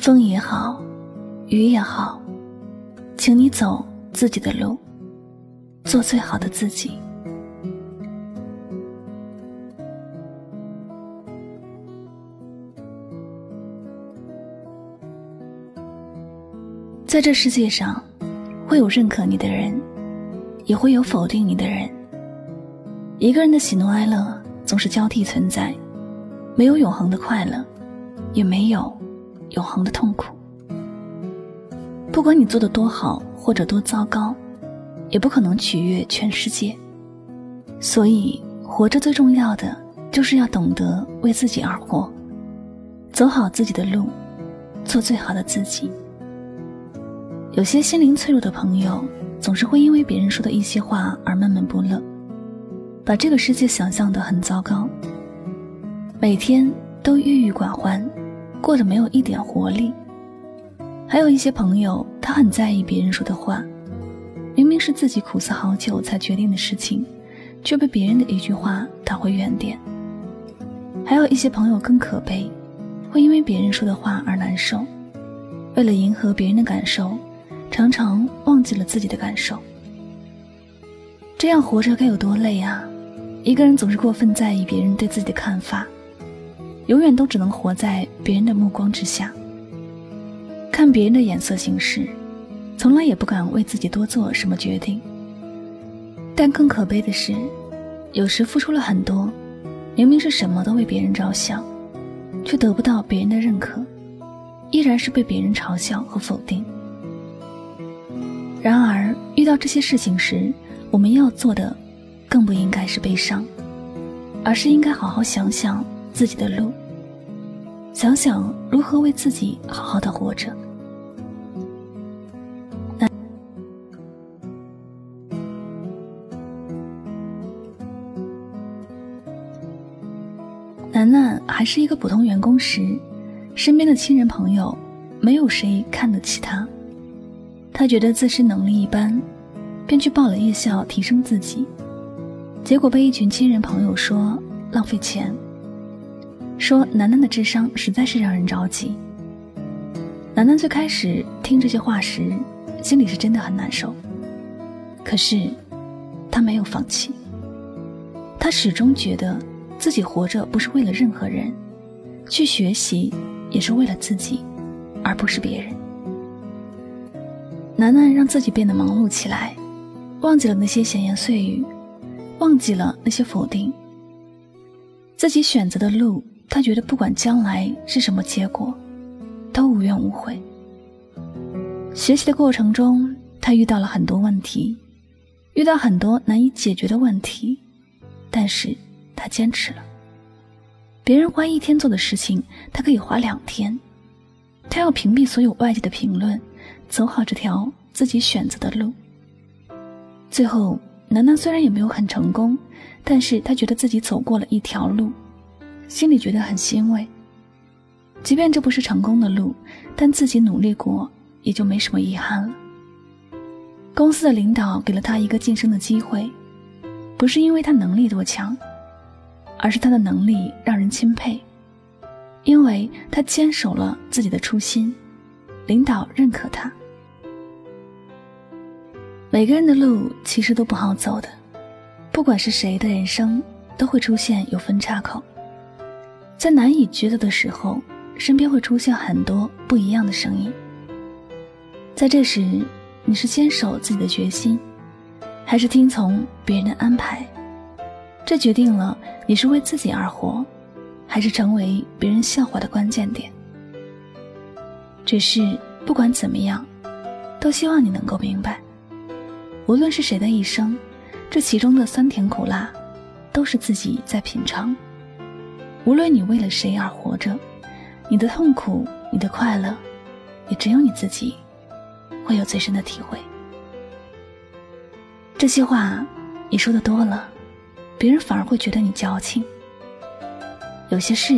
风也好，雨也好，请你走自己的路，做最好的自己。在这世界上，会有认可你的人，也会有否定你的人。一个人的喜怒哀乐总是交替存在，没有永恒的快乐，也没有。永恒的痛苦。不管你做的多好或者多糟糕，也不可能取悦全世界。所以，活着最重要的就是要懂得为自己而活，走好自己的路，做最好的自己。有些心灵脆弱的朋友，总是会因为别人说的一些话而闷闷不乐，把这个世界想象的很糟糕，每天都郁郁寡欢。过得没有一点活力。还有一些朋友，他很在意别人说的话，明明是自己苦思好久才决定的事情，却被别人的一句话打回原点。还有一些朋友更可悲，会因为别人说的话而难受，为了迎合别人的感受，常常忘记了自己的感受。这样活着该有多累啊！一个人总是过分在意别人对自己的看法。永远都只能活在别人的目光之下，看别人的眼色行事，从来也不敢为自己多做什么决定。但更可悲的是，有时付出了很多，明明是什么都为别人着想，却得不到别人的认可，依然是被别人嘲笑和否定。然而，遇到这些事情时，我们要做的，更不应该是悲伤，而是应该好好想想自己的路。想想如何为自己好好的活着。楠楠还是一个普通员工时，身边的亲人朋友没有谁看得起他，他觉得自身能力一般，便去报了夜校提升自己，结果被一群亲人朋友说浪费钱。说楠楠的智商实在是让人着急。楠楠最开始听这些话时，心里是真的很难受。可是，他没有放弃。他始终觉得自己活着不是为了任何人，去学习也是为了自己，而不是别人。楠楠让自己变得忙碌起来，忘记了那些闲言碎语，忘记了那些否定。自己选择的路。他觉得不管将来是什么结果，都无怨无悔。学习的过程中，他遇到了很多问题，遇到很多难以解决的问题，但是他坚持了。别人花一天做的事情，他可以花两天。他要屏蔽所有外界的评论，走好这条自己选择的路。最后，楠楠虽然也没有很成功，但是他觉得自己走过了一条路。心里觉得很欣慰。即便这不是成功的路，但自己努力过，也就没什么遗憾了。公司的领导给了他一个晋升的机会，不是因为他能力多强，而是他的能力让人钦佩，因为他坚守了自己的初心，领导认可他。每个人的路其实都不好走的，不管是谁的人生，都会出现有分岔口。在难以抉择的时候，身边会出现很多不一样的声音。在这时，你是坚守自己的决心，还是听从别人的安排？这决定了你是为自己而活，还是成为别人笑话的关键点。只是不管怎么样，都希望你能够明白，无论是谁的一生，这其中的酸甜苦辣，都是自己在品尝。无论你为了谁而活着，你的痛苦，你的快乐，也只有你自己会有最深的体会。这些话你说的多了，别人反而会觉得你矫情；有些事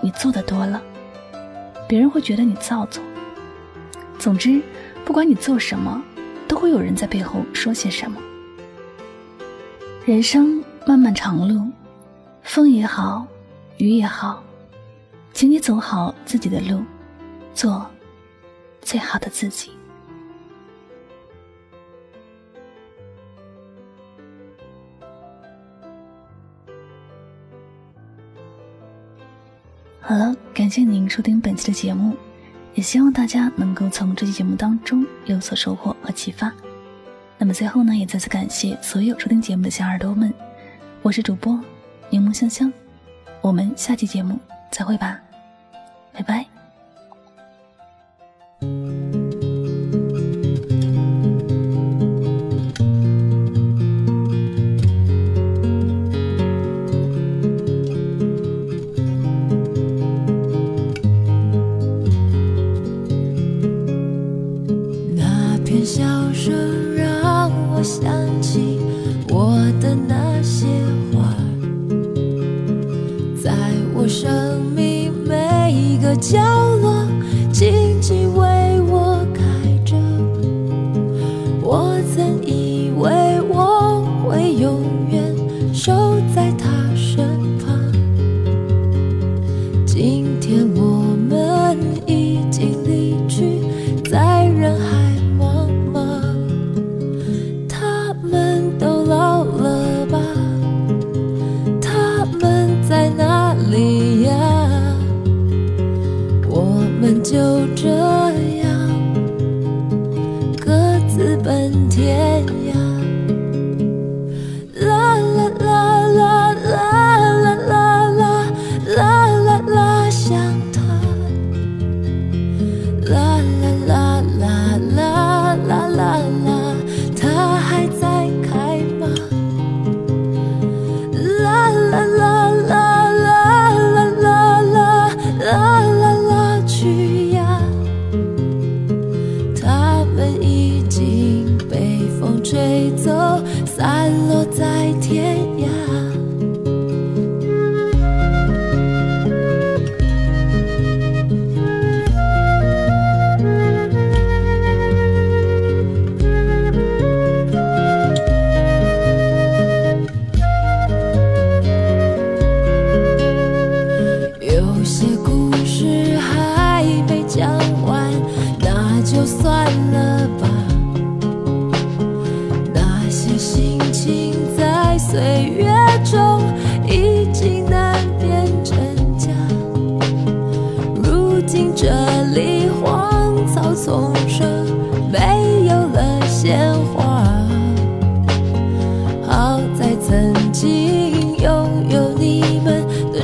你做的多了，别人会觉得你造作。总之，不管你做什么，都会有人在背后说些什么。人生漫漫长路，风也好，雨也好，请你走好自己的路，做最好的自己。好了，感谢您收听本期的节目，也希望大家能够从这期节目当中有所收获和启发。那么最后呢，也再次感谢所有收听节目的小耳朵们，我是主播柠檬香香，我们下期节目再会吧。拜拜。那片笑声让我想守在他身旁，今天我们已经离去，在人海茫茫。他们都老了吧？他们在哪里呀？我们就这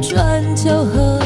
转角和